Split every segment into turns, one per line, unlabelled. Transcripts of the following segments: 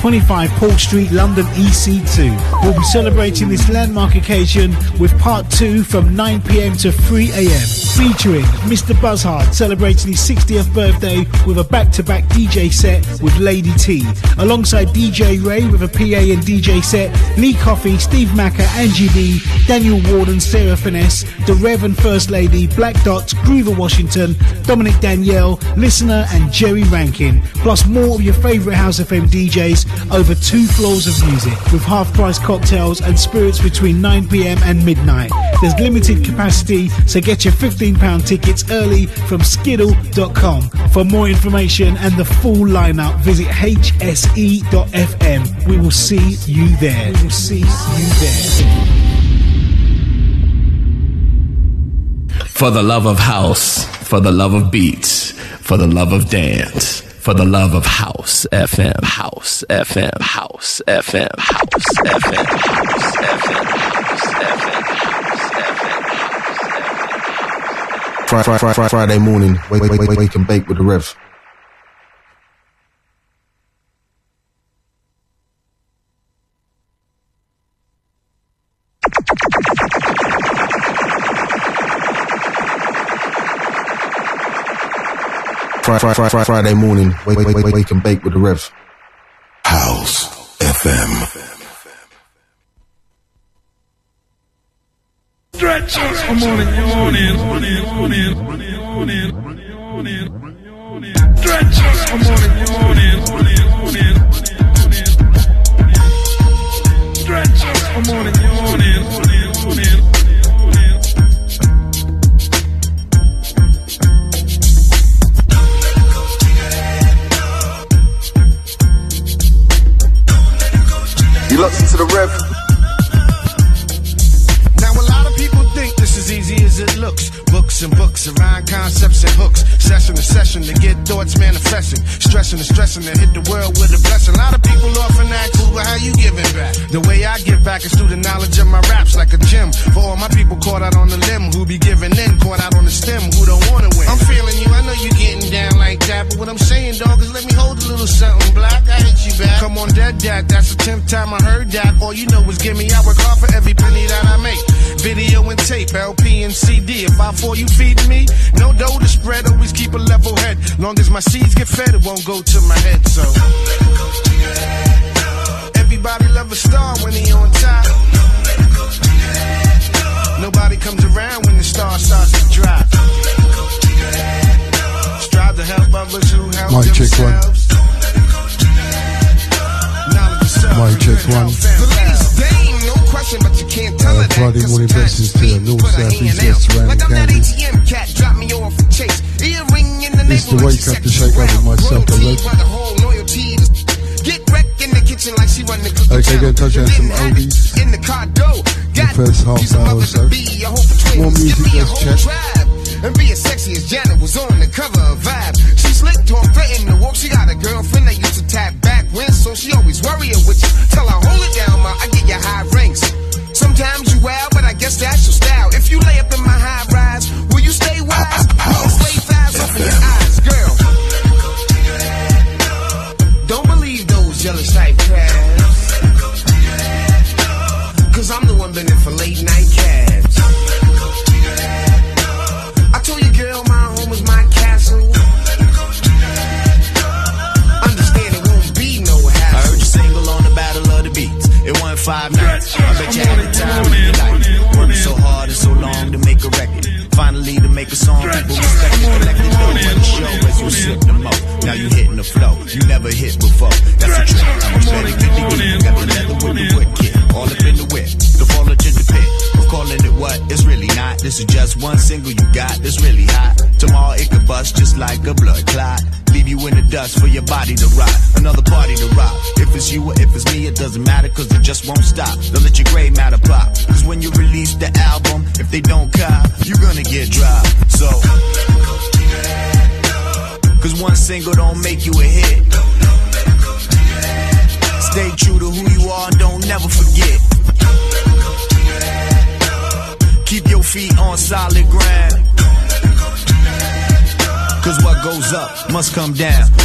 25 Paul Street, London EC2. We'll be celebrating this landmark occasion with part two from 9 pm to 3 am, featuring Mr. Buzzhard celebrating his 60th birthday with a back to back DJ set with Lady T, alongside DJ Ray with a PA and DJ set, Lee Coffey, Steve Macker, Angie B, Daniel Warden, Sarah Finesse, The Rev and First Lady, Black Dots, Groover Washington, Dominic Danielle, Listener, and Jerry Rankin, plus more of your favourite House FM DJs over two floors of music with half price cocktails and spirits between 9pm and midnight. There's limited capacity, so get your £15 tickets early from skiddle.com. For more information and the full lineup, visit hse.fm. We will see you there. We will see you there.
For the love of house, for the love of beats, for the love of dance, for the love of house FM, house FM, house FM, house FM, house FM,
Fri- fri- fri- fri- Friday morning, wake, wake, wake, wake and bake with the Rev. Fri- fri- fri- fri- Friday morning, wake, wake, wake, wake and bake with the Rev.
House FM.
Stretch us for morning, morning, morning, morning, morning, morning, morning. Stretch us for morning, morning, morning, morning, morning. Stretch us for morning, morning, morning, morning,
You into the Rev.
Now a lot of people think this is easy as it looks. And books around concepts and hooks. Session to session to get thoughts manifesting. Stressing and stressing to hit the world with a blessing. A lot of people often ask, well, how you giving back? The way I give back is through the knowledge of my raps like a gym. For all my people caught out on the limb who be giving in, caught out on the stem who don't wanna win. I'm feeling you, I know you getting down like that, but what I'm saying, dog, is let me hold a little something black. I hit you back. Come on, dead dad, that's the tenth time I heard that. All you know is give me, I work hard for every penny that I make. Video and tape, LP and CD. If I fall, you feeding me. No dough to spread, always keep a level head. Long as my seeds get fed, it won't go to my head. So everybody love a star when he on top. Nobody comes around when the star starts to drop. Strive to help others who help
check one.
themselves. Of self
Mic check one.
Help families. They ain't no question, but you can't tell her that.
Friday morning blessings to
speed
North, South, East. West, surrounding
Like I'm that
counties.
ATM cat, drop me off a chase. Earring in the
It's the wake up to shake up with myself, the
Royalty,
Rev.
but the whole loyalty is- Get wrecked in the kitchen like she run the cookie
Okay, gonna touch on some
Didn't have it
oldies.
In the car door. Got
first half hour or so.
to be, a hope for twins.
More music,
Give me a
let's.
And be as sexy as Janet was on the cover of Vibe. She slick talk, threaten to walk. She got a girlfriend that used to tap back when, so she always worrying with you. Tell her, hold it down, ma, I get you high ranks. Sometimes you wild, but I guess that's style.
Come down.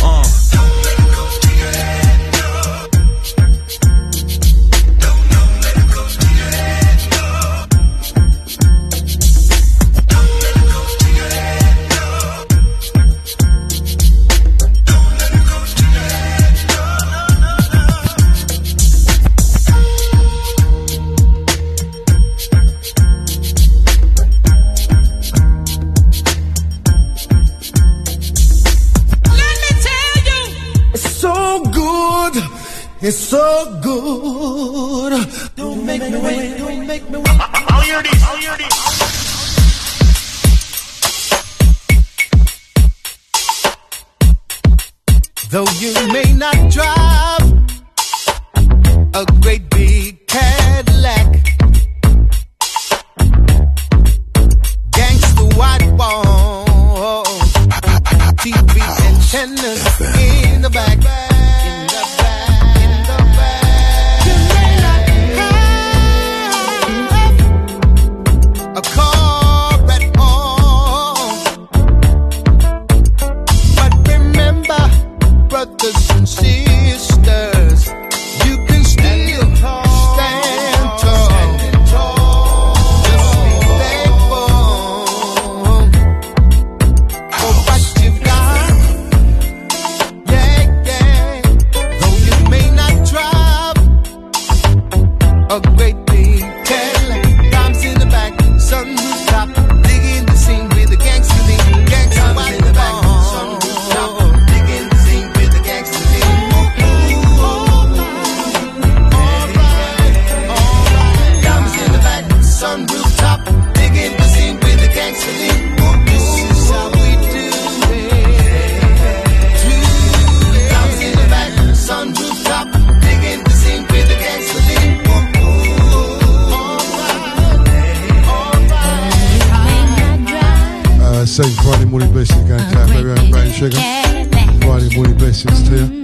sugar. Friday morning blessings to you.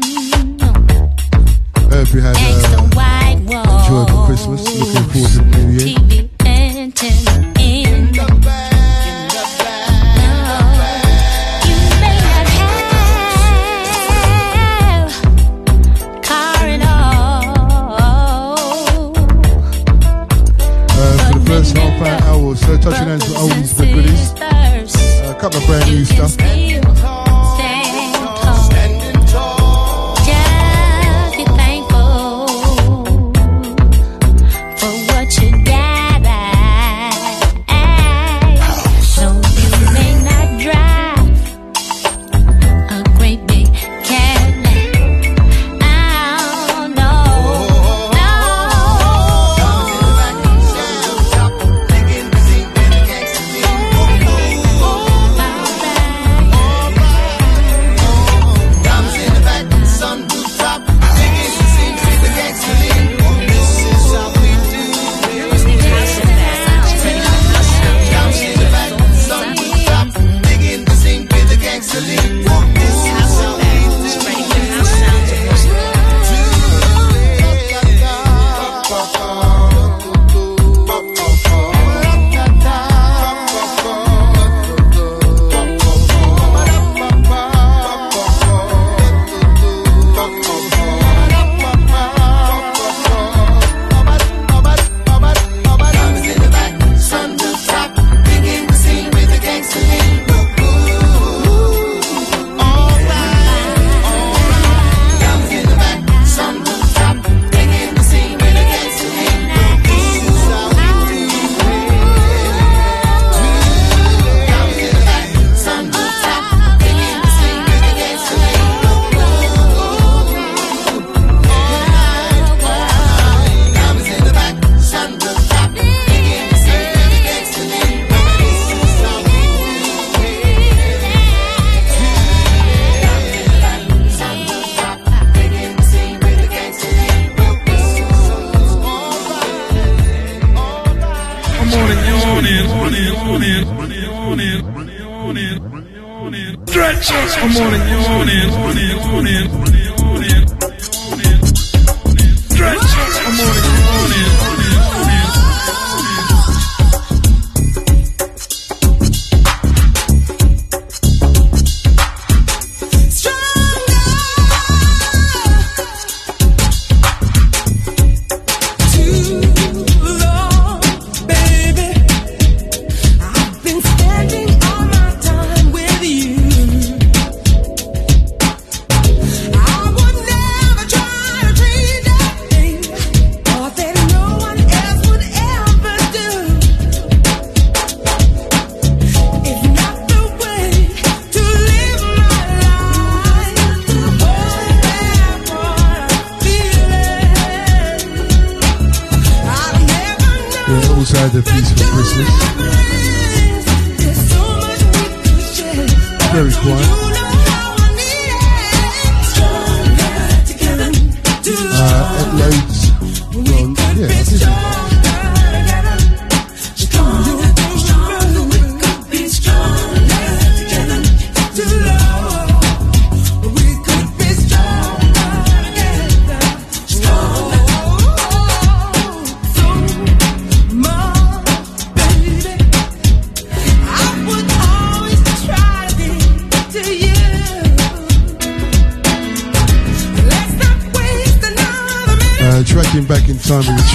Hope you had a uh, enjoyable Christmas. Looking forward to the new year.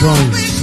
In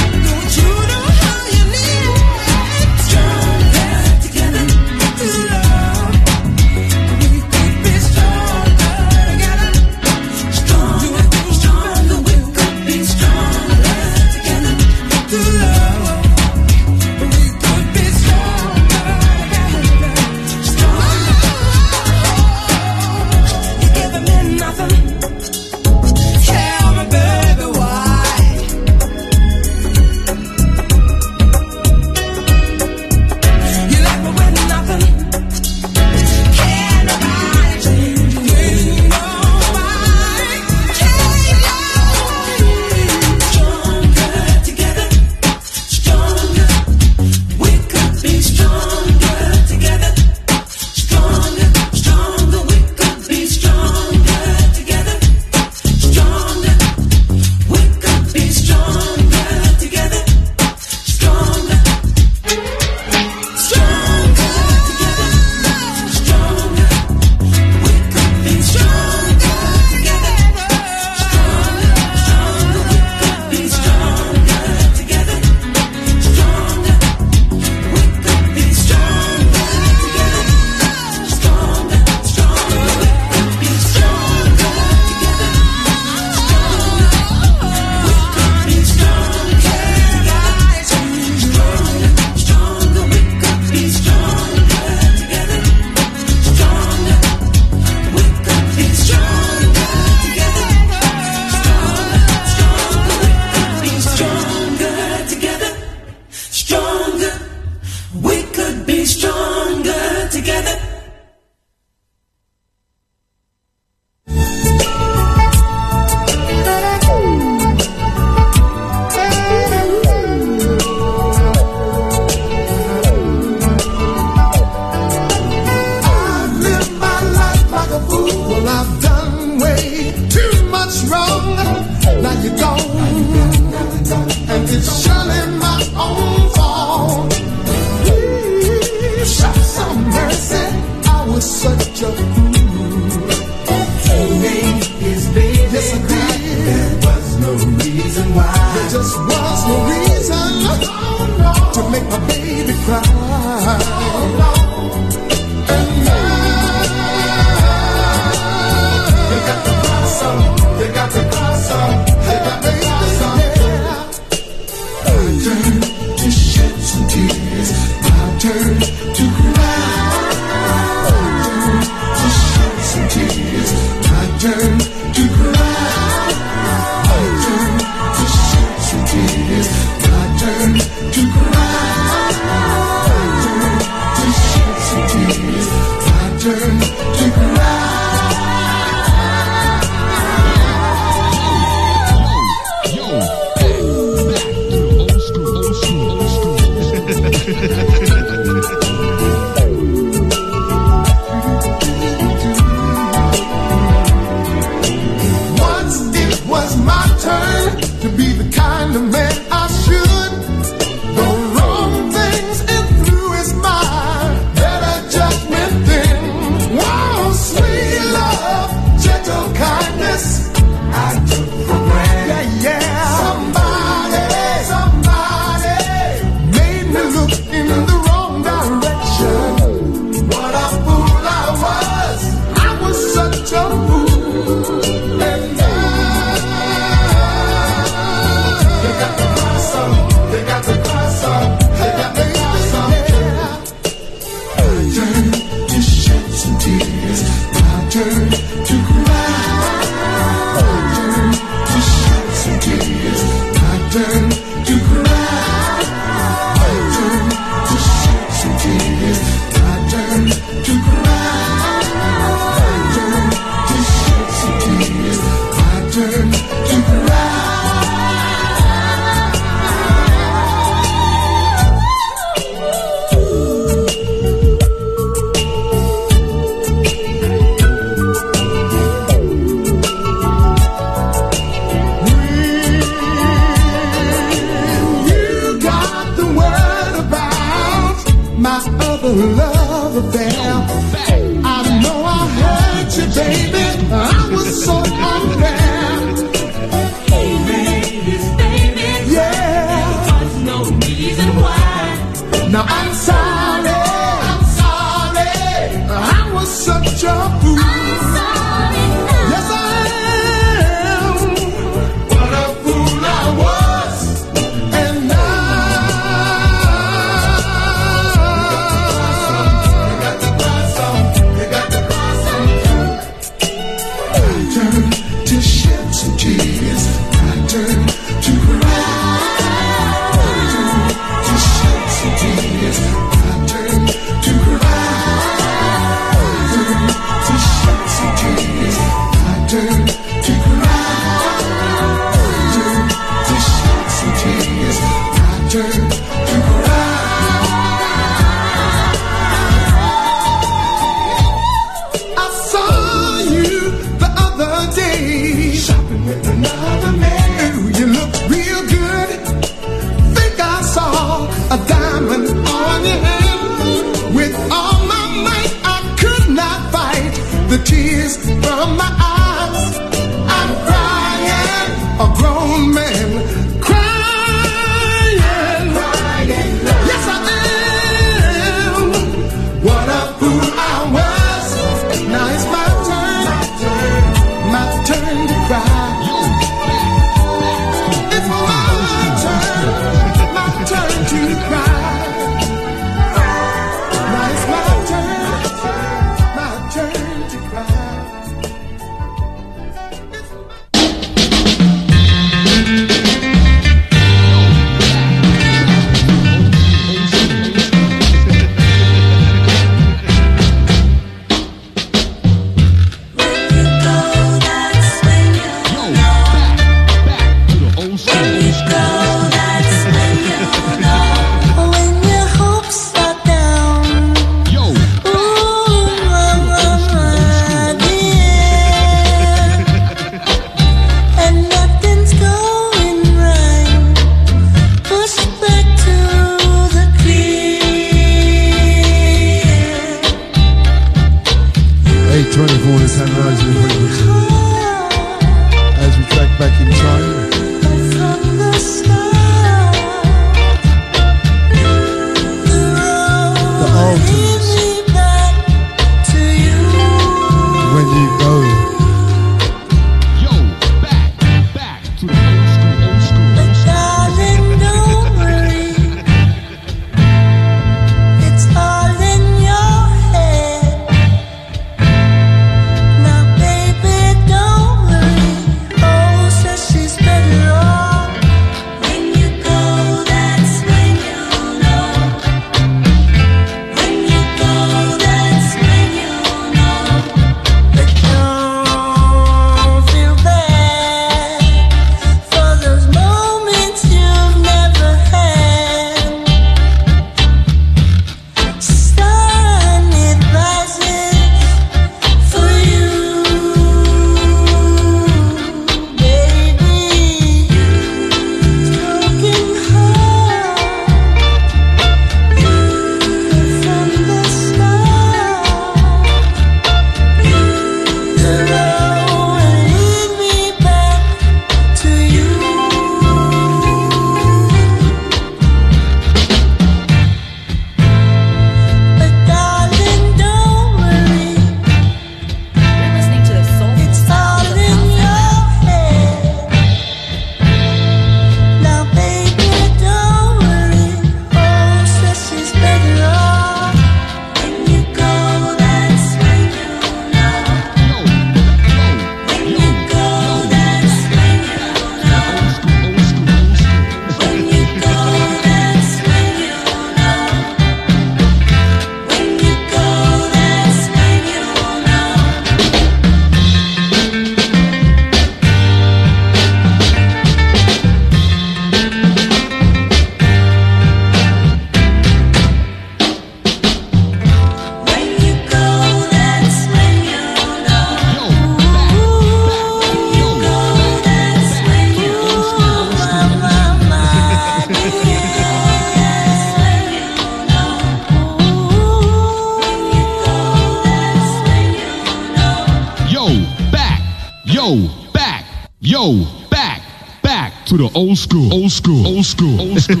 yo, back,
yo, back, back to the old school, old school, old school, old school.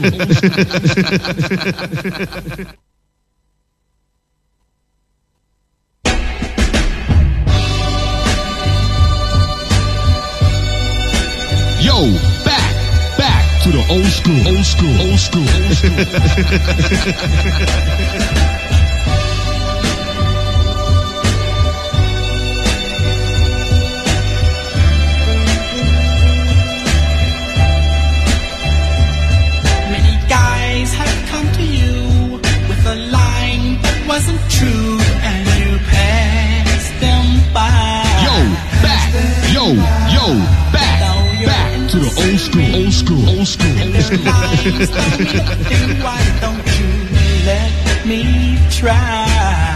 Yo, back, back to the old school, old school, old school, old school. Yo, yo, back, back to the old school, old school, old school.
Why don't you let me try?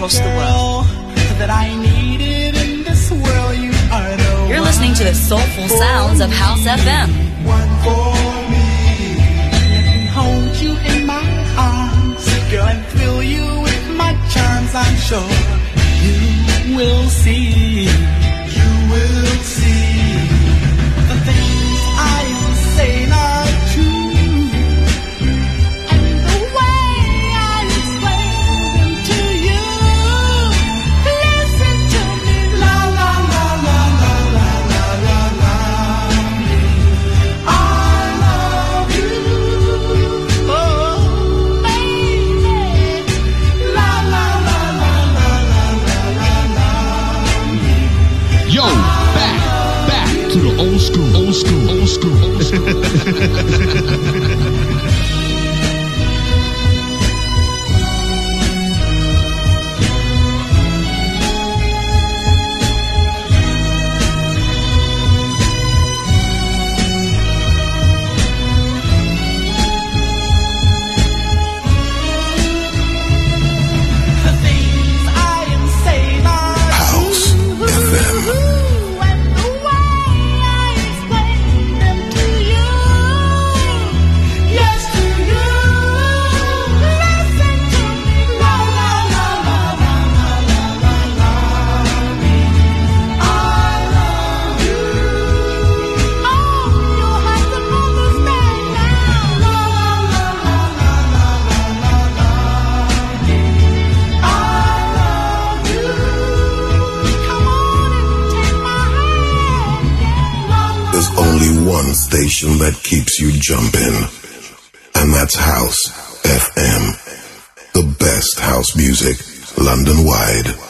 across the world.
World, you are
listening to the soulful sounds of House FM.
One for me. Let me hold you in my arms, girl, and fill you with my charms. I'm sure you will see.
Old school. Old school. Old school.
station that keeps you jumping. And that's House FM. The best house music, London wide.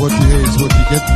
What you hear is what you get.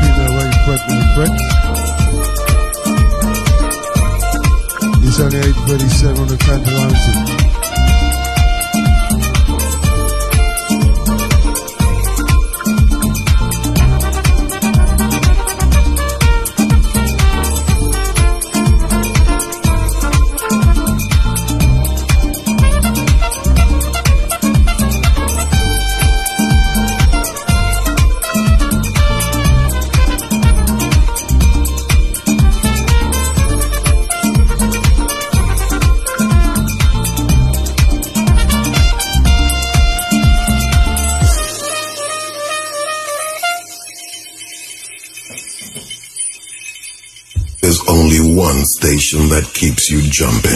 Keeps you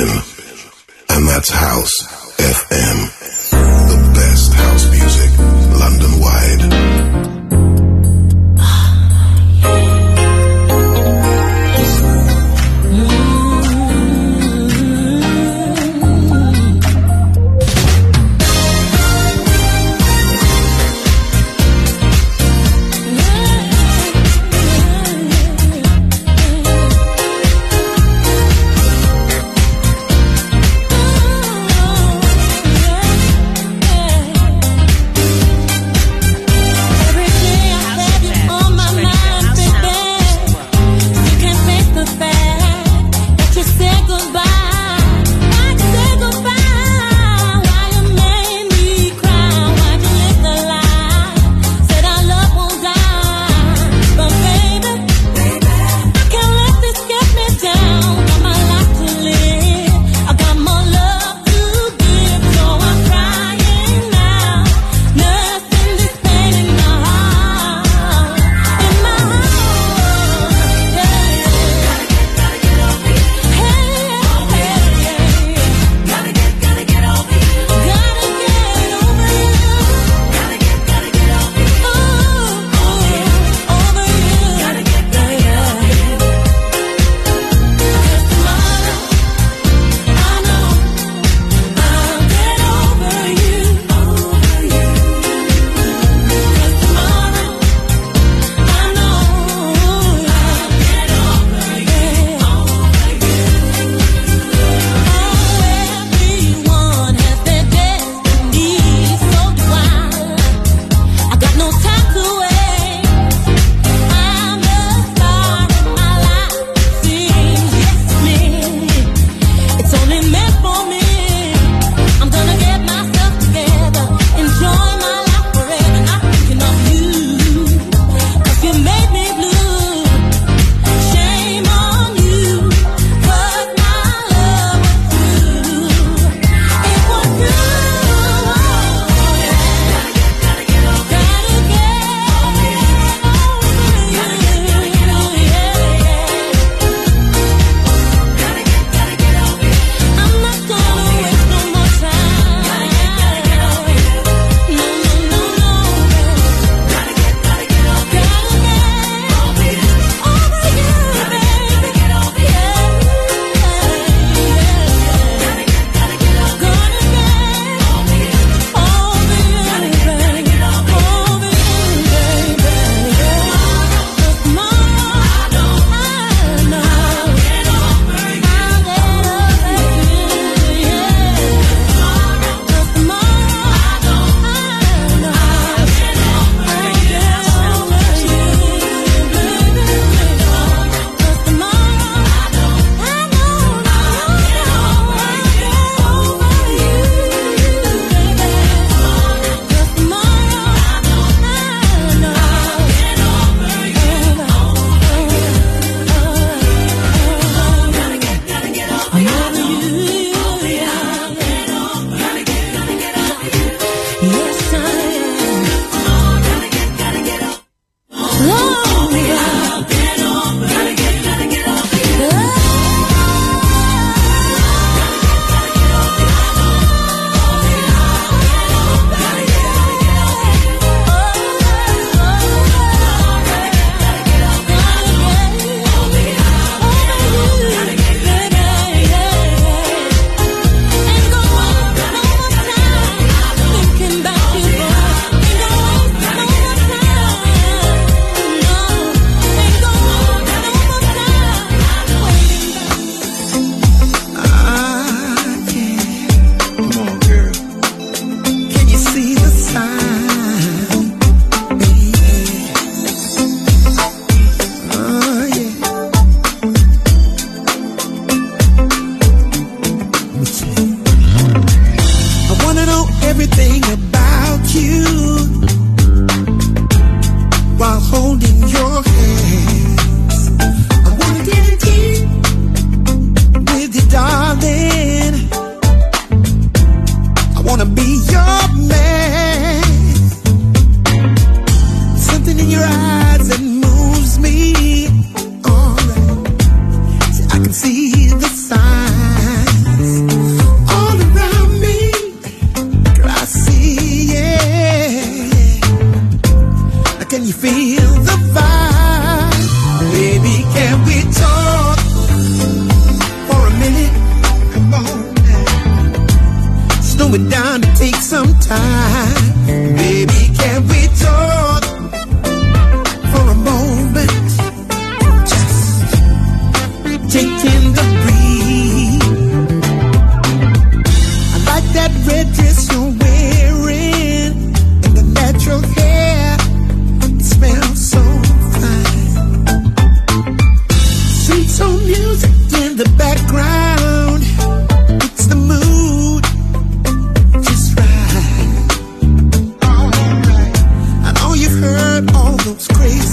those crazy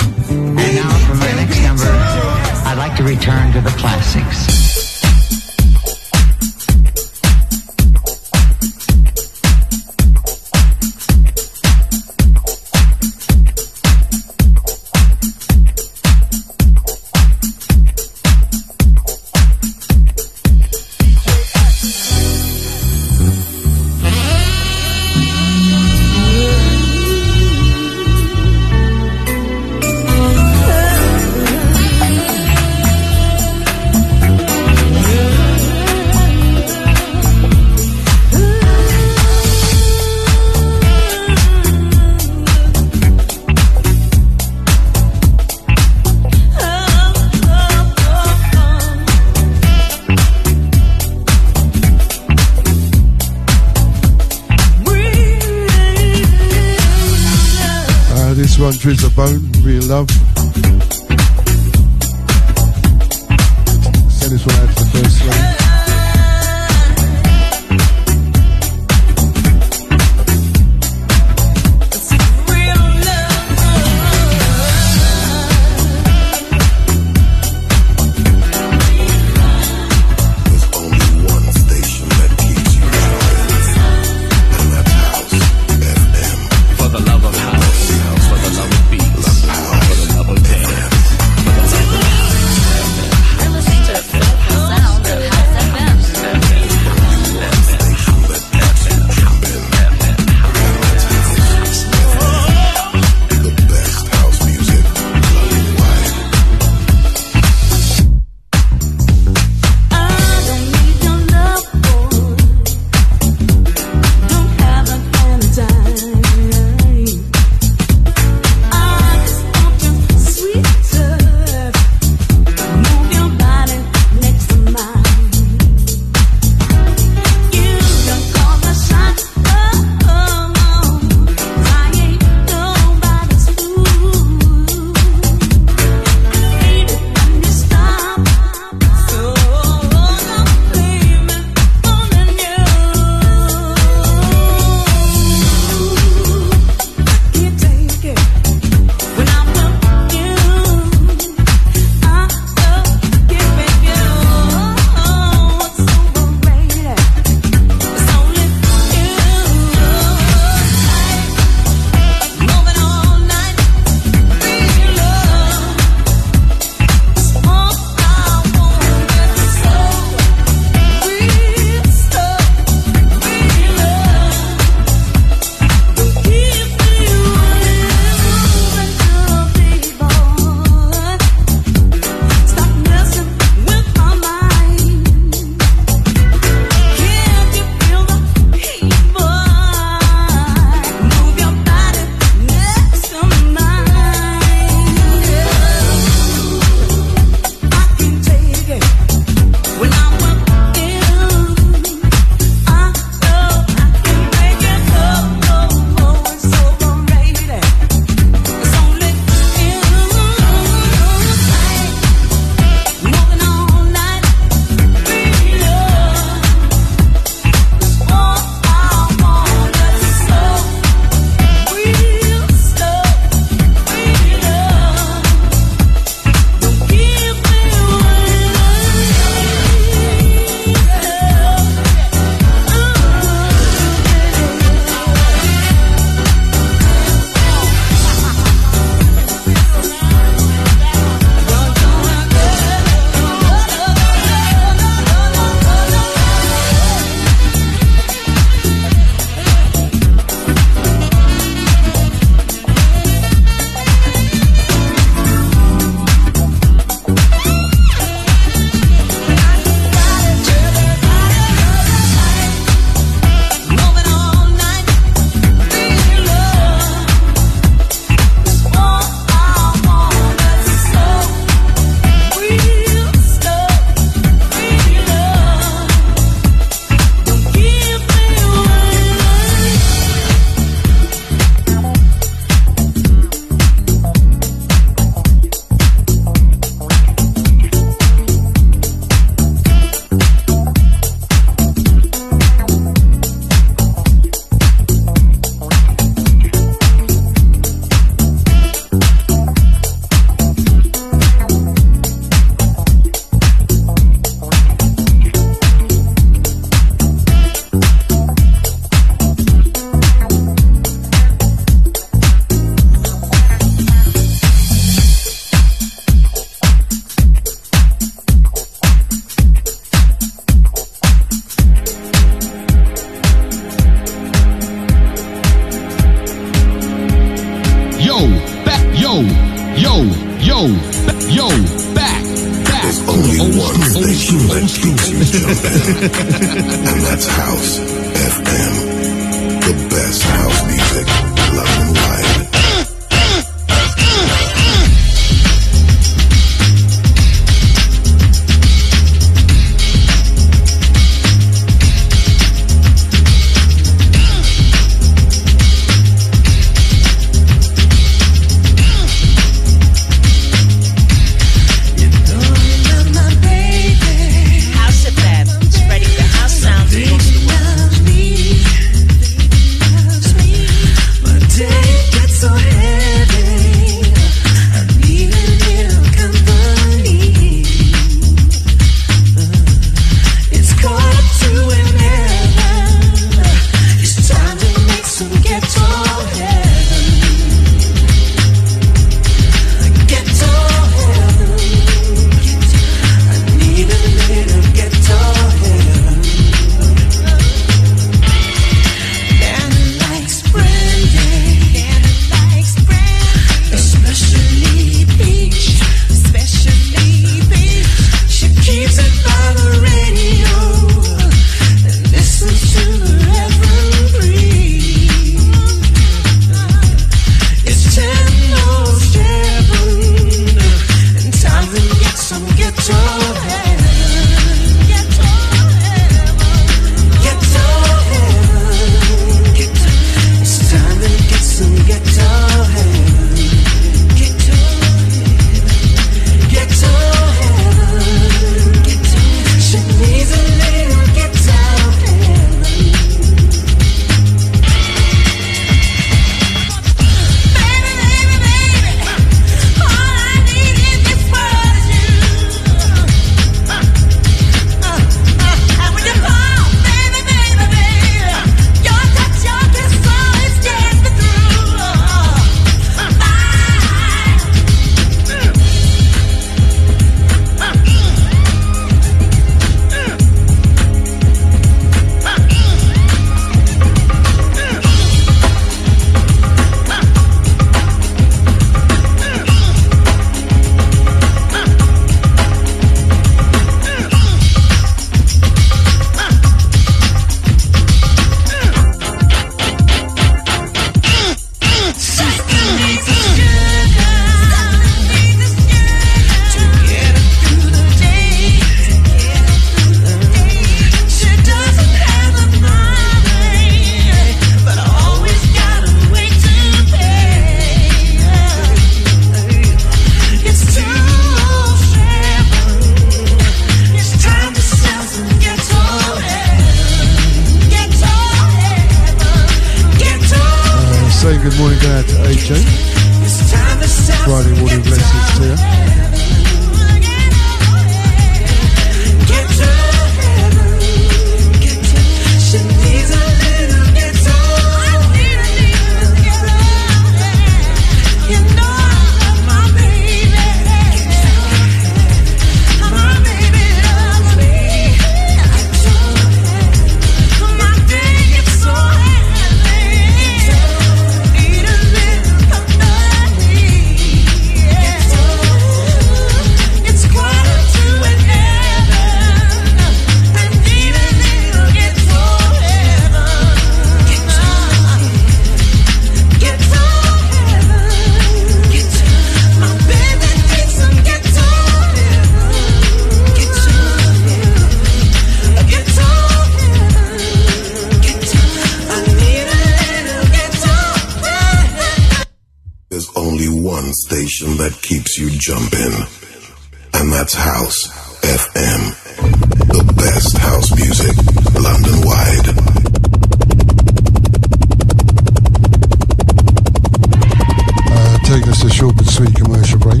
commercial break.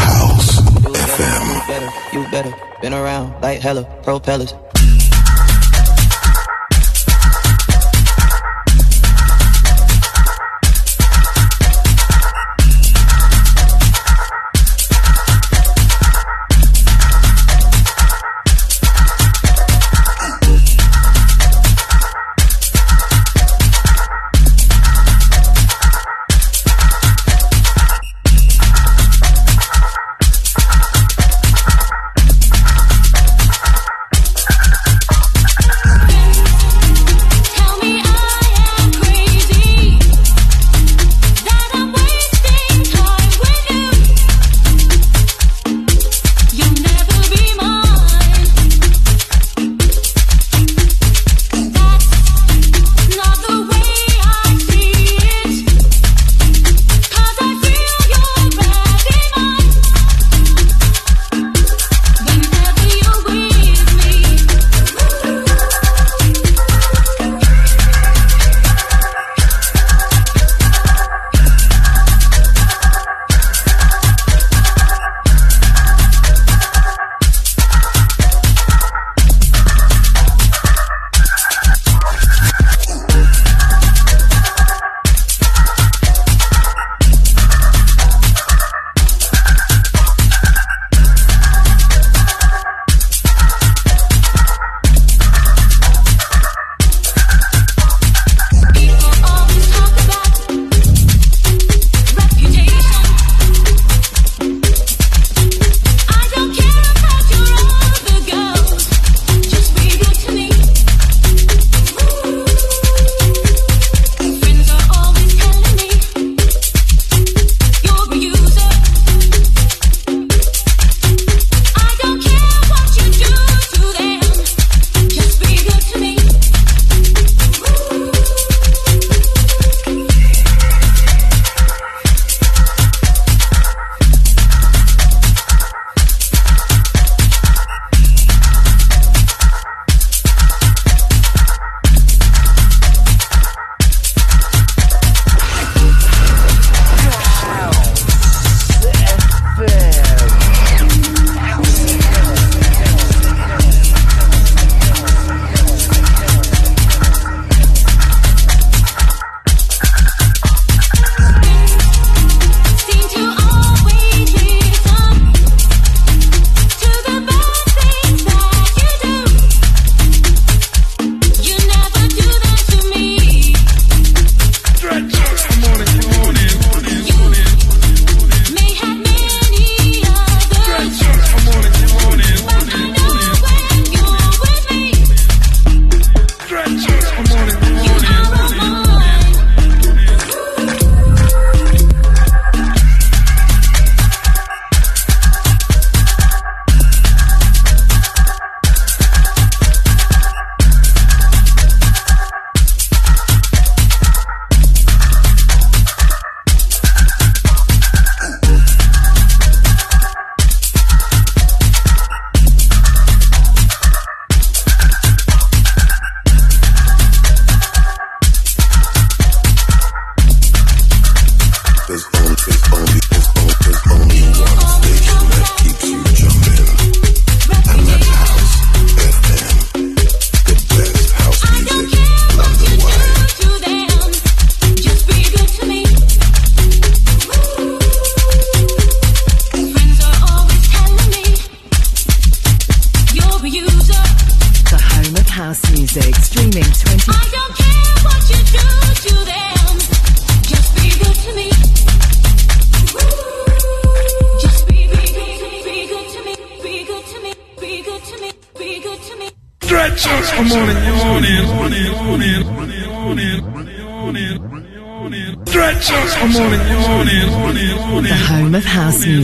House
You
better, you better. Been around like hella propellers.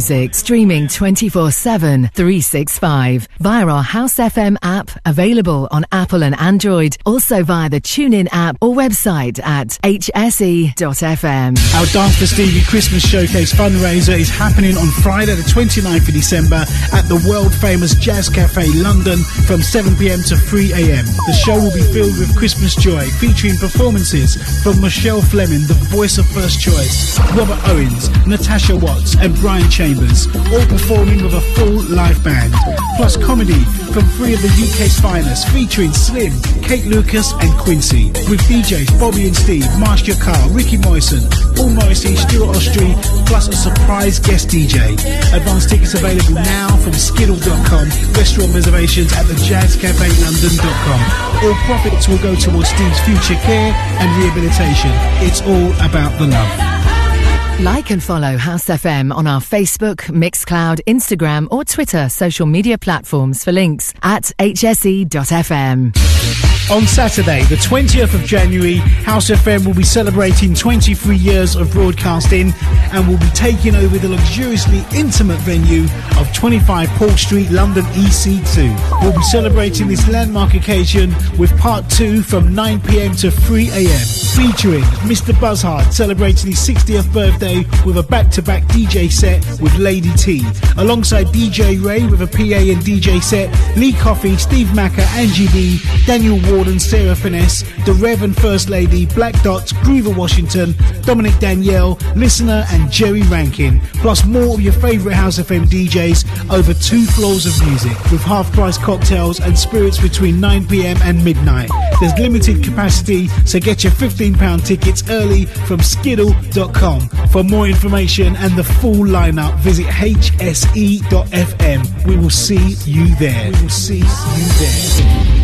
Music, streaming 24 7, 365 via our House FM app, available on Apple and Android, also via the TuneIn app or website at hse.fm.
Our Dance for Stevie Christmas Showcase fundraiser is happening on Friday, the 29th of December at the world famous Jazz Cafe London from 7pm to 3am. The show will be filled with Christmas joy, featuring performances from Rochelle Fleming, the voice of First Choice, Robert Owens, Natasha Watts, and Brian Chambers, all performing with a full live band. Plus comedy from three of the UK's finest, featuring Slim, Kate Lucas, and Quincy, with DJs Bobby and Steve, Marcia Carr, Ricky Morrison, Paul Morrissey, Stuart Ostry, plus a surprise guest DJ. Advance tickets available now from skiddle.com, restaurant reservations at the jazzcafelondon.com. All profits will go towards Steve's future care and rehabilitation. It's all about the love.
Like and follow House FM on our Facebook, Mixcloud, Instagram, or Twitter social media platforms for links at hse.fm.
On Saturday, the 20th of January, House FM will be celebrating 23 years of broadcasting and will be taking over the luxuriously intimate venue of 25 Paul Street, London EC2. We'll be celebrating this landmark occasion with part two from 9pm to 3am, featuring Mr. Buzzhard celebrating his 60th birthday with a back-to-back DJ set with Lady T, alongside DJ Ray with a PA and DJ set, Lee Coffey, Steve Macker, Angie B, Daniel Warden, Sarah Finesse, The Rev and First Lady, Black Dots, Groover Washington, Dominic Danielle, Listener, and Jerry Rankin, plus more of your favourite House FM DJs over two floors of music with half price cocktails and spirits between 9pm and midnight. There's limited capacity, so get your £15 tickets early from skiddle.com. For more information and the full lineup, visit hse.fm. We will see you there. We will see you there.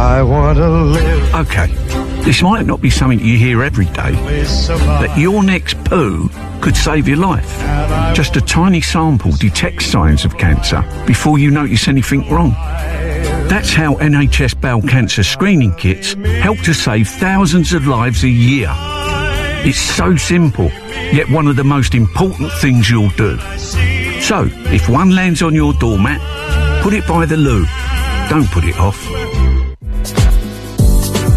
I want to live. Okay, this might not be something you hear every day, but your next poo could save your life. Just a tiny sample detects signs of cancer before you notice anything wrong. That's how NHS bowel cancer screening kits help to save thousands of lives a year. It's so simple, yet one of the most important things you'll do. So, if one lands on your doormat, put it by the loo. Don't put it off.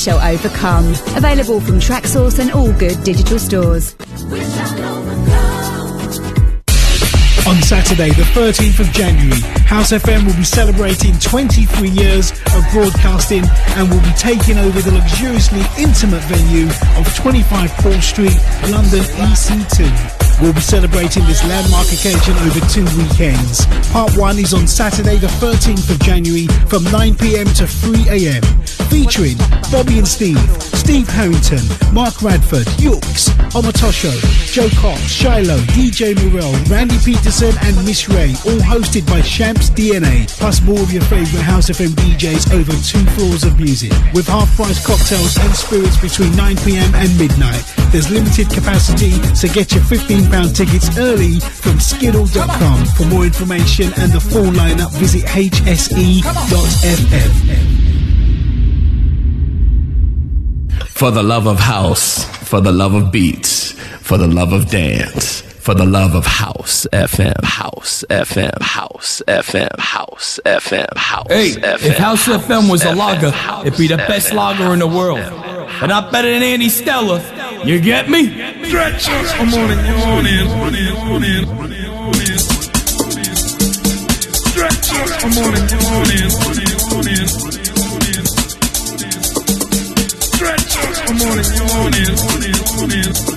shall overcome. Available from Traxsource and all good digital stores.
On Saturday, the 13th of January, House FM will be celebrating 23 years of broadcasting and will be taking over the luxuriously intimate venue of 25 Paul Street, London EC2. We'll be celebrating this landmark occasion over two weekends. Part 1 is on Saturday, the 13th of January from 9pm to 3am, featuring Bobby and Steve, Steve Harrington, Mark Radford, Yooks, Omatosho, Joe Cox, Shiloh, DJ Morel, Randy Peterson, and Miss Ray, all hosted by Champs DNA, plus more of your favourite House FM DJs over two floors of music. With half price cocktails and spirits between 9pm and midnight. There's limited capacity, so get your £15 tickets early from skiddle.com. For more information and the full lineup, visit hse.fm.
For the love of house, for the love of beats, for the love of dance, for the love of house FM, house FM, house FM, house FM, house FM.
Hey,
FM.
if House FM was a
FM,
lager,
House
it'd be the best
FM.
lager in the world. But not better than Andy Stella. You get me?
Stretch us. I'm on it, on it, on it, on it, on it, on it. Stretch us. I'm on it, on it, on it, on it, on it, on it. Stretch us. I'm on it, on it, on it, on it,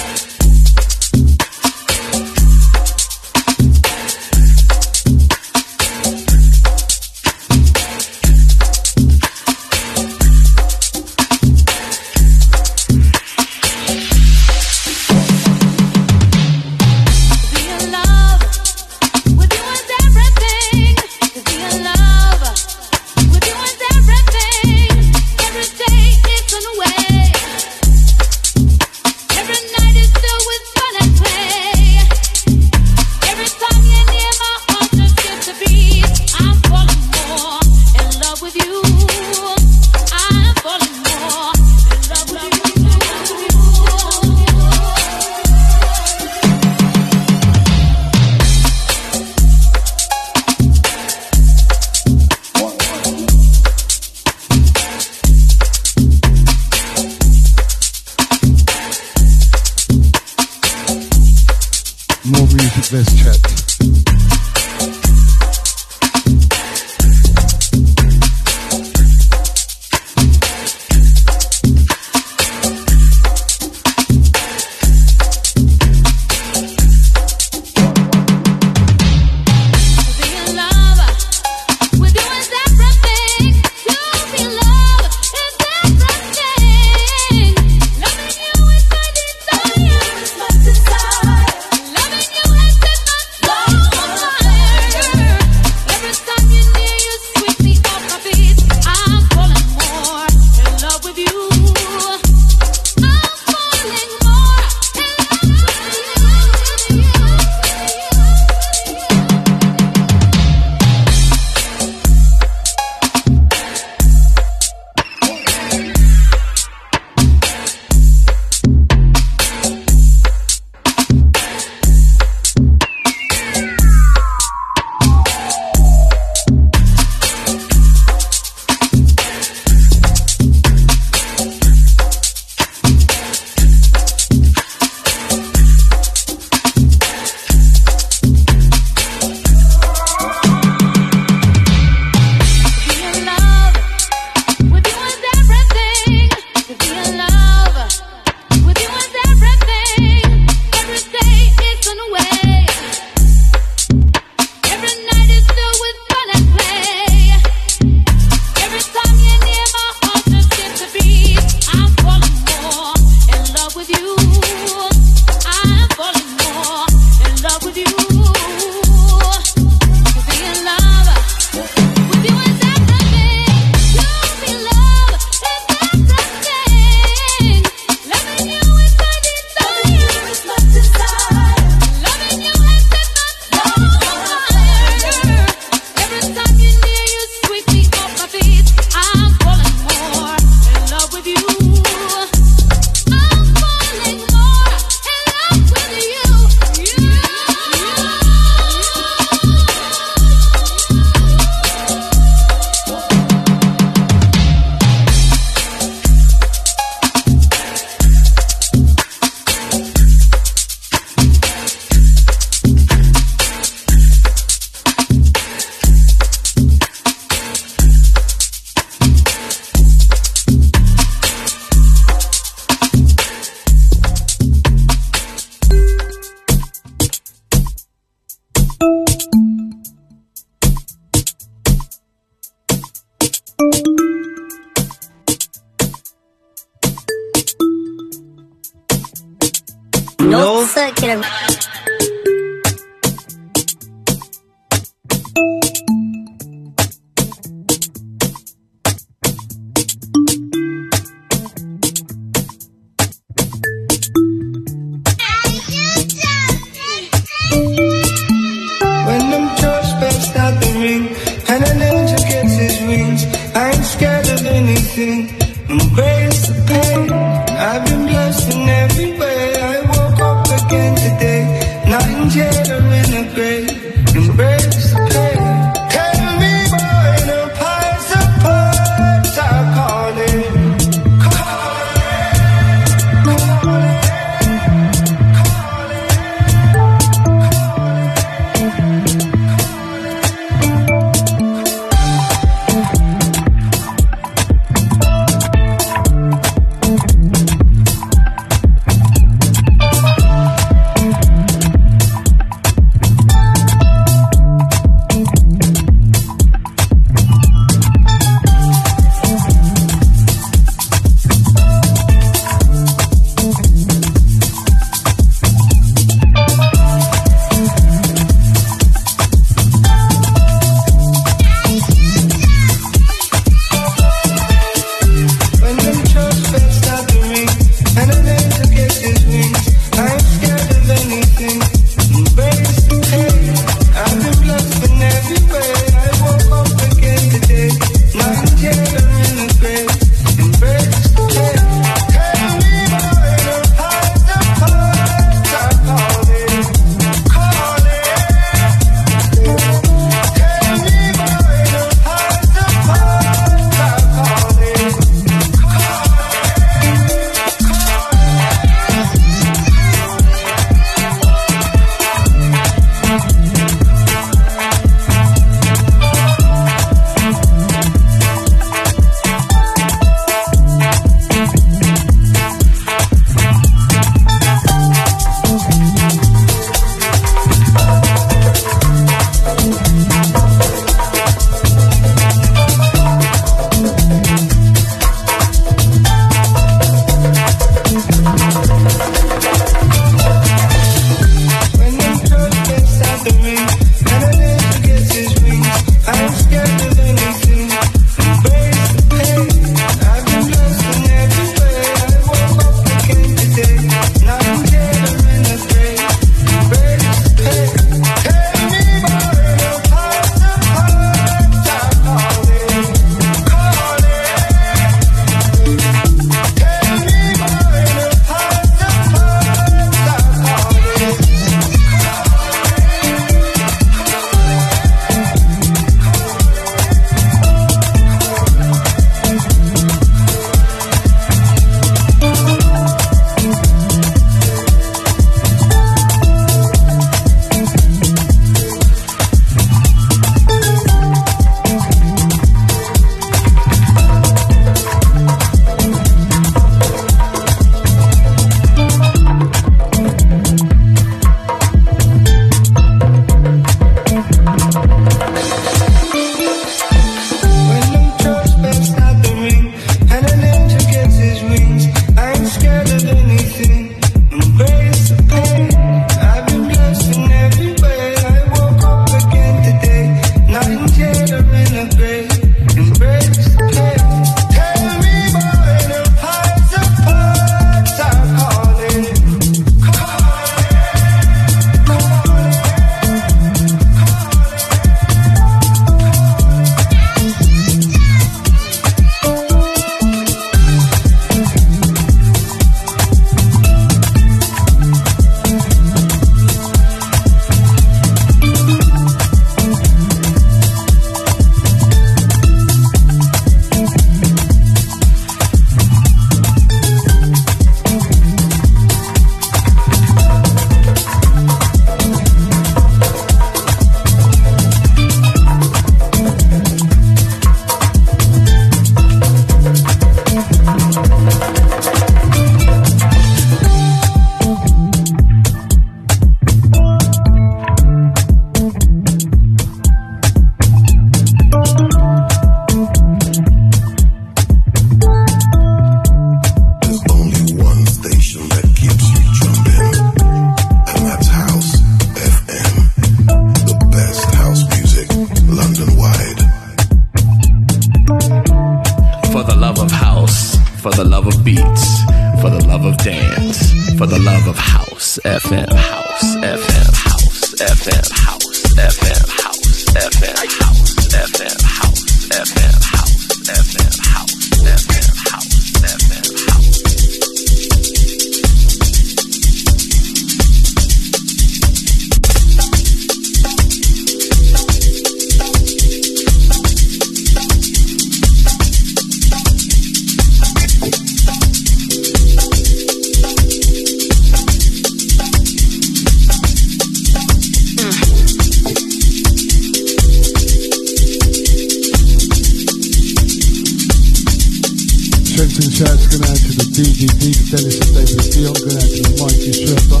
DJ Deep Dennis and David D. I'm going out to the mighty Sherpa.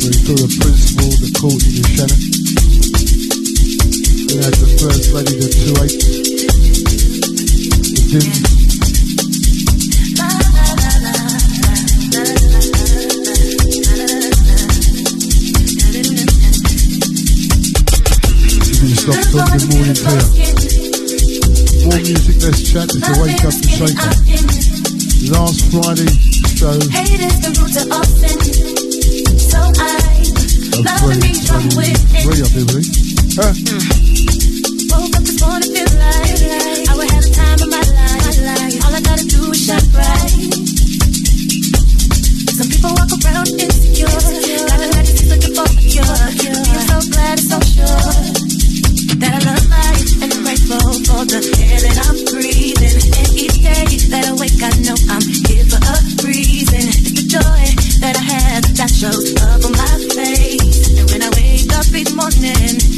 We're through the principal, the coach,
and the Shannon. Going out to the first lady, the 2-8. The Dim. Stop talking morning prayer. More music, less chat, it's a wake up and shake up last Friday. show. hate is the root of sin.
So I
love and
from within. Three, I do believe. Huh? Mm. Woke up this morning feeling like I would have the time of my life. All I gotta do is shine bright. Some people walk around insecure. Got a lot of looking for a cure. Feel
so glad and so sure that I love life and I'm grateful for
the air that I'm breathing
that I wake, I know I'm here for a reason. It's
the joy that I have
that shows up on my
face. And when I wake up each morning.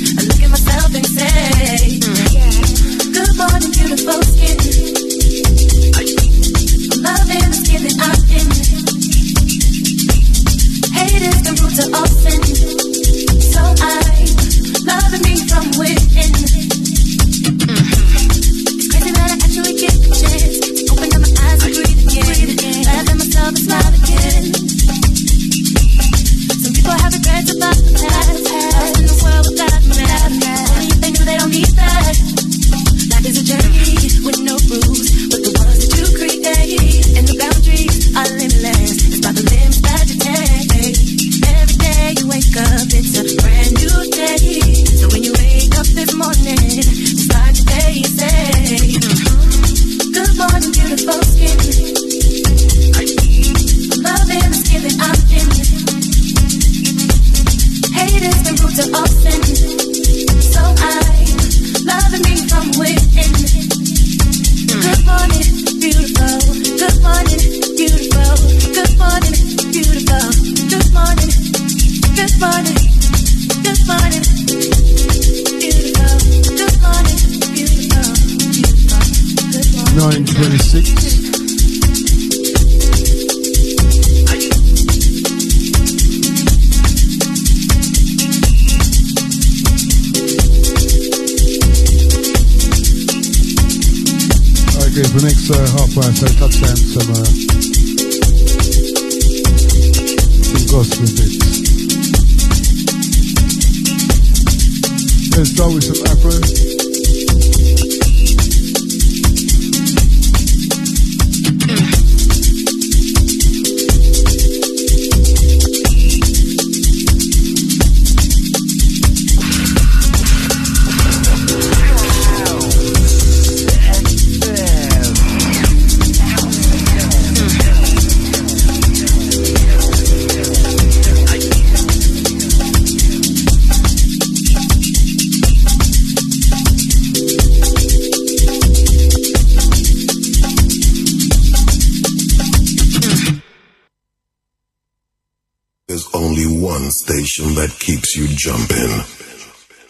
Station that keeps you jumping.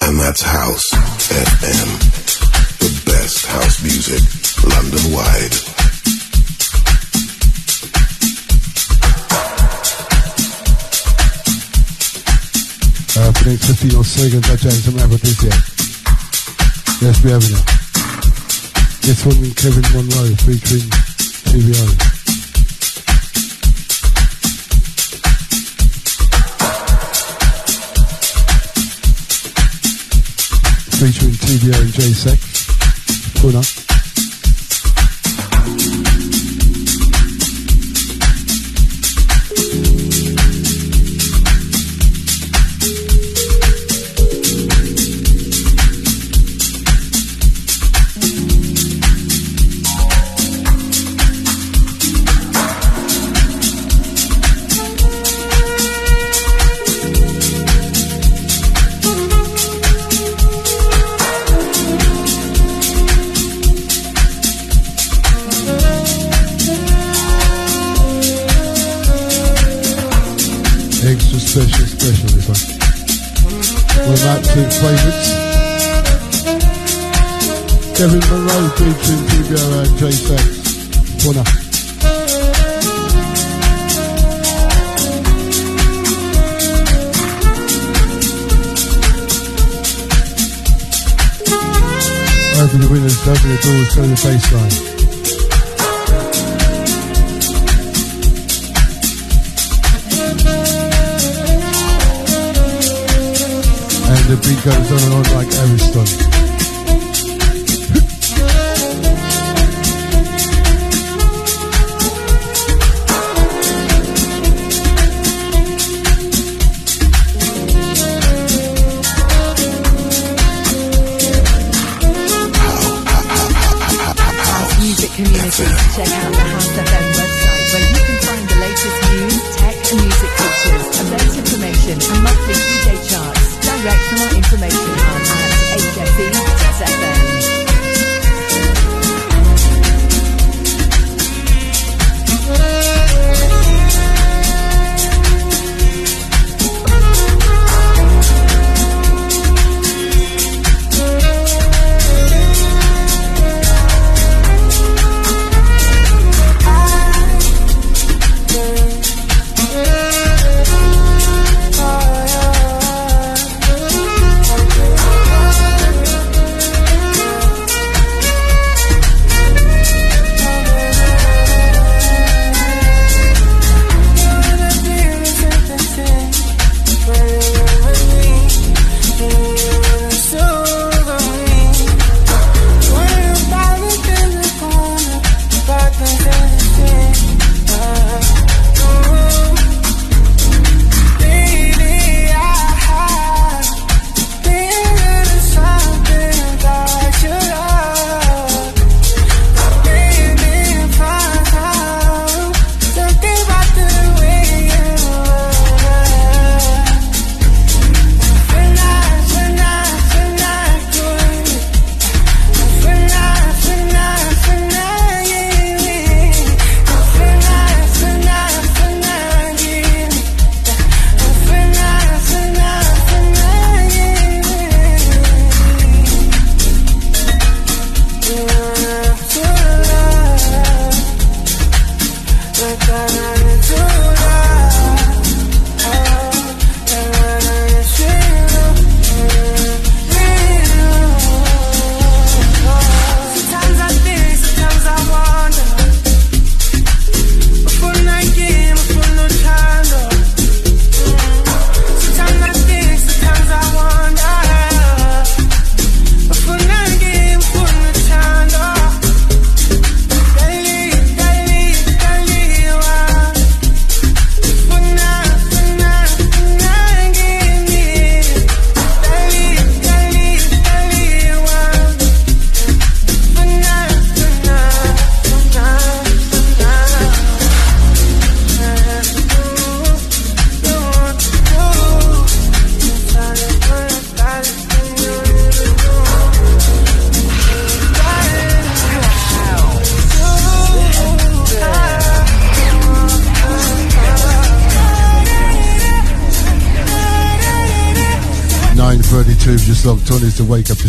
And that's House FM. The best house music, London wide.
For the next 15 or so, gonna touch on some rap with this yet. Yes, we have it. This one Kevin Monroe featuring TVO. Featuring TVO and J-Sex. Puna. Kevin Monroe featuring TBO and J-Sex. Open the windows, open the doors, turn the. And the beat goes on and on like Ariston. Wake up.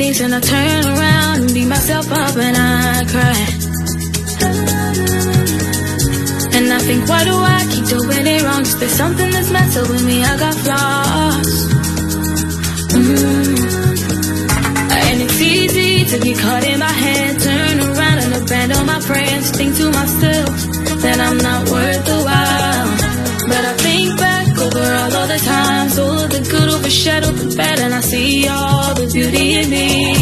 Then I turn around and beat myself up and I cry. And I think, why do I keep doing it wrong? Is there something that's messing with me? I got flaws. Mm. And it's easy to get caught in my head, turn around and abandon my friends. Think to myself that I'm not worth the while. But I think back over all of the times, all of the good overshadowed the bad, and I see all the beauty in me.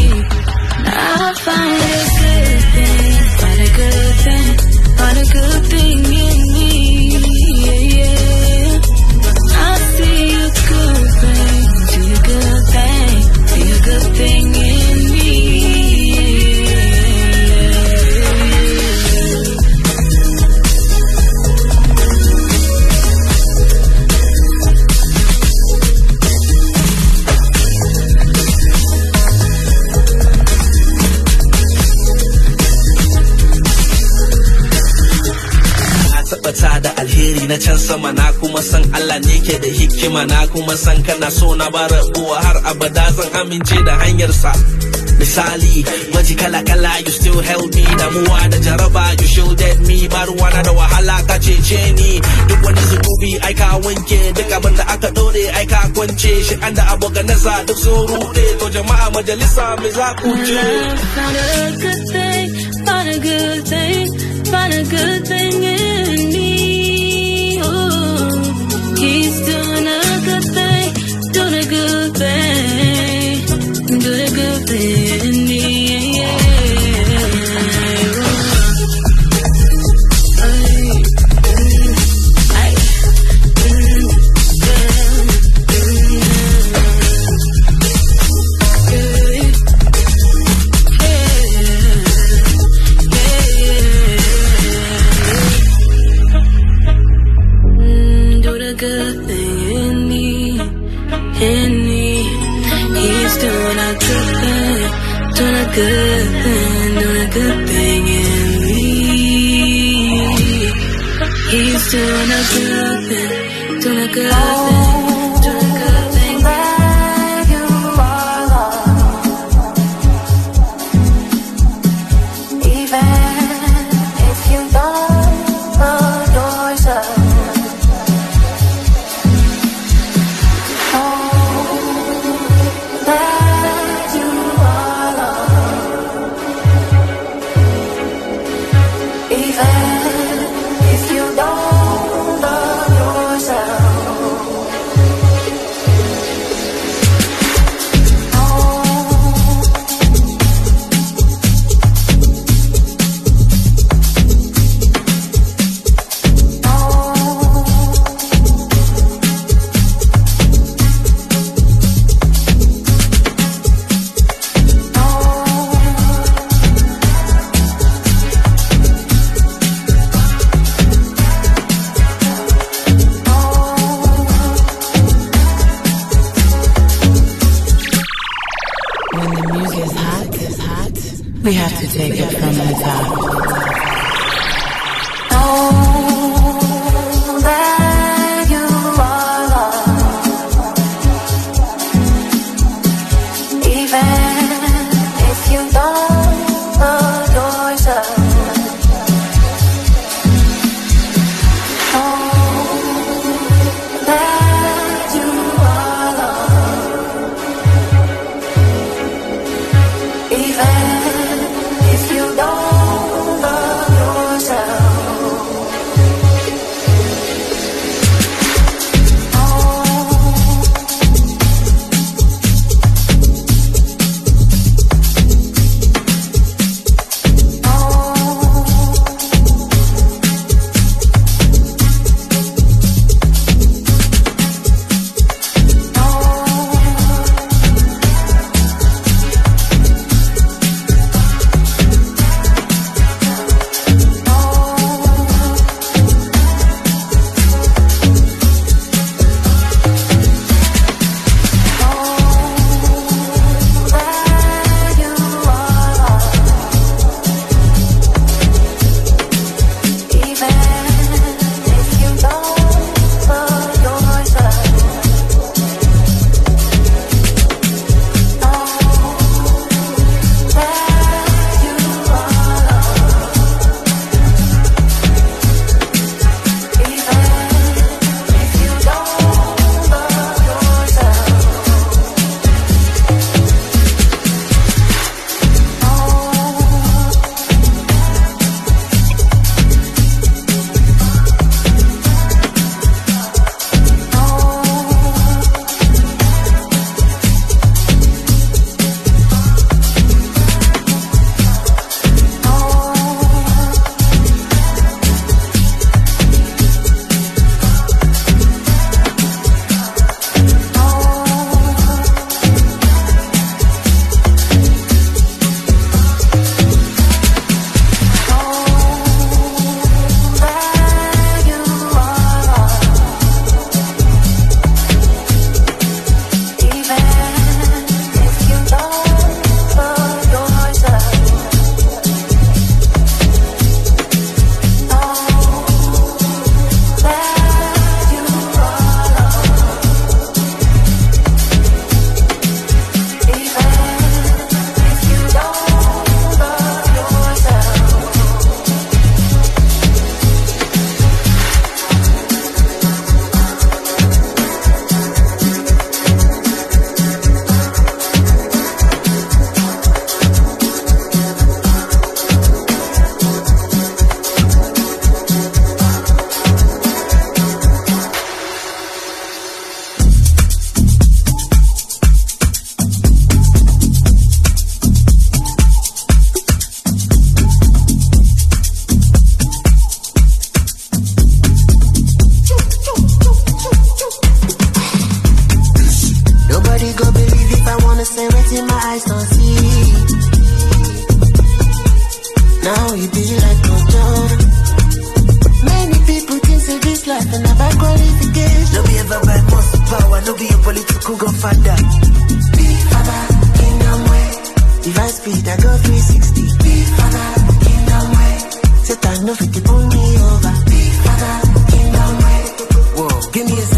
I find a good thing, find a good thing, find a good thing
na can sama na kuma san Allah ne ke da hikima na kuma san kana so na ba rabuwa har abada zan amince da hanyarsa. Misali, gwaji kala kala you still help me damuwa da jaraba you shielded me ba ruwana da wahala ka cece ni duk wani zunubi ai ka wanke duk abin da aka dore ai ka kwance shi an da abokanansa duk sun rude to jama'a majalisa me za ku ce.
A good thing, a good thing in me. Good thing
take it from the top.
nothing about. No be boss power, no be a
political godfather. Be father in a way. Device speed, I go 360. Be father in a way. Set I know fit, you pull me over. Be father in a way. Whoa, give me a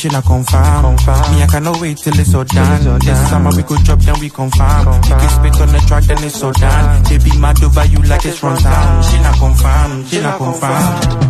She I confirm. confirm. Me, I cannot wait till it's all done. It's all done. This summer we could drop, then we confirm. confirm. You can spit on the track, then it's all done. They be mad over you like it's run time. She not confirm, she not confirm.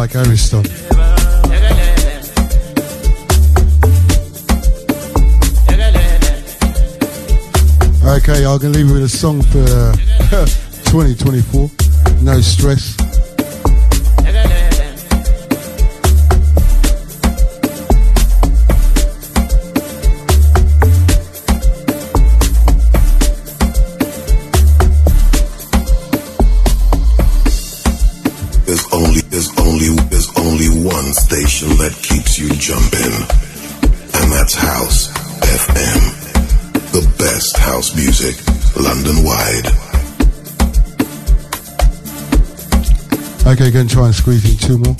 like Ariston. Okay, I'm gonna leave you with a song for uh, 2024. No stress.
music London wide.
Okay, going to try and squeeze in two more.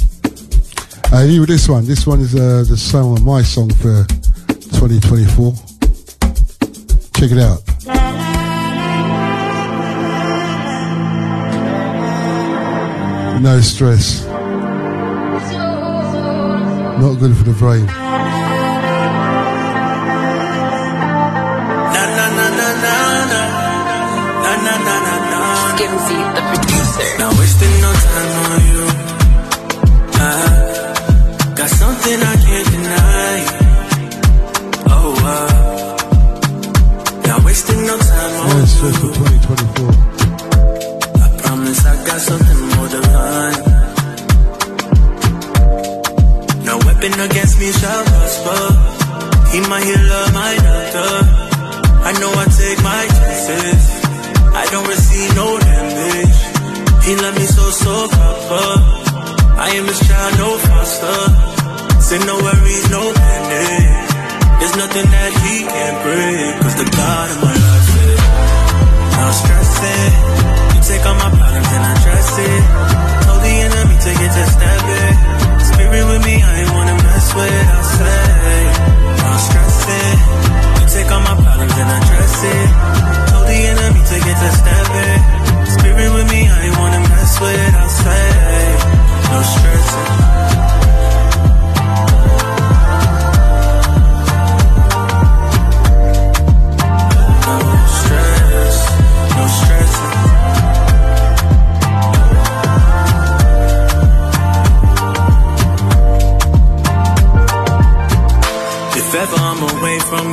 Uh, you this one. This one is uh, the song, of my song for 2024. Check it out. No stress. Not good for the brain.
Lindsay, the producer. Not wasting no time on you. I got something I can't deny. Oh, wow. Not wasting no time on you.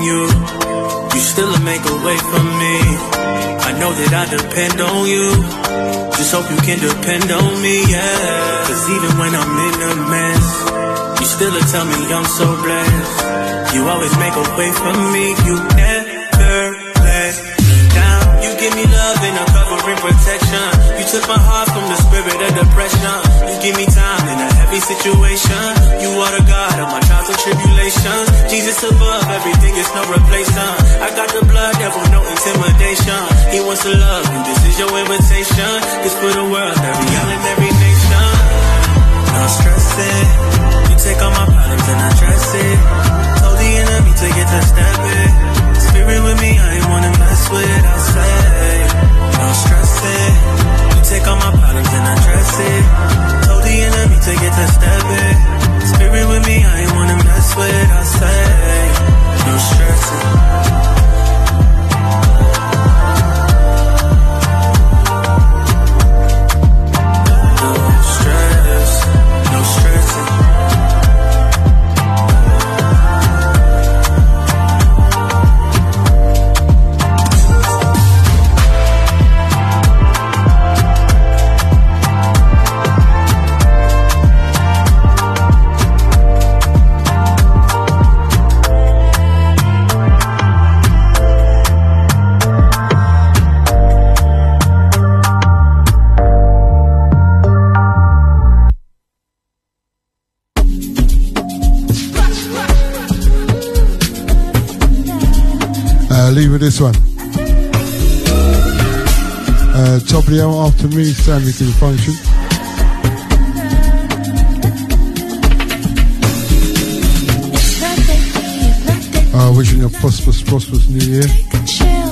you. You still make a way for me. I know that I depend on you. Just hope you can depend on me, yeah. Cause even when I'm in a mess, you still tell me I'm so blessed. You always make a way for me. You never let me down. You give me love and a covering protection. You took my heart from the spirit of depression. You give me time and I heavy situation. You are the God of my trials and tribulations. Jesus above everything, is no replacement. I got the blood devil, no intimidation. He wants to love you, this is your invitation. It's for the world, every island, every nation. No stressing. You take all my problems and address it. Told the enemy to get to step it. Spirit with me, I ain't wanna mess with. I say, no stressing. You take all my problems and address it. Told the enemy to get to step it. Spirit with me, I ain't wanna mess with. I say, no stressing. No
this one. Uh, top of the hour after me, Stanley to the function. Uh, wishing you a prosperous, prosperous new year.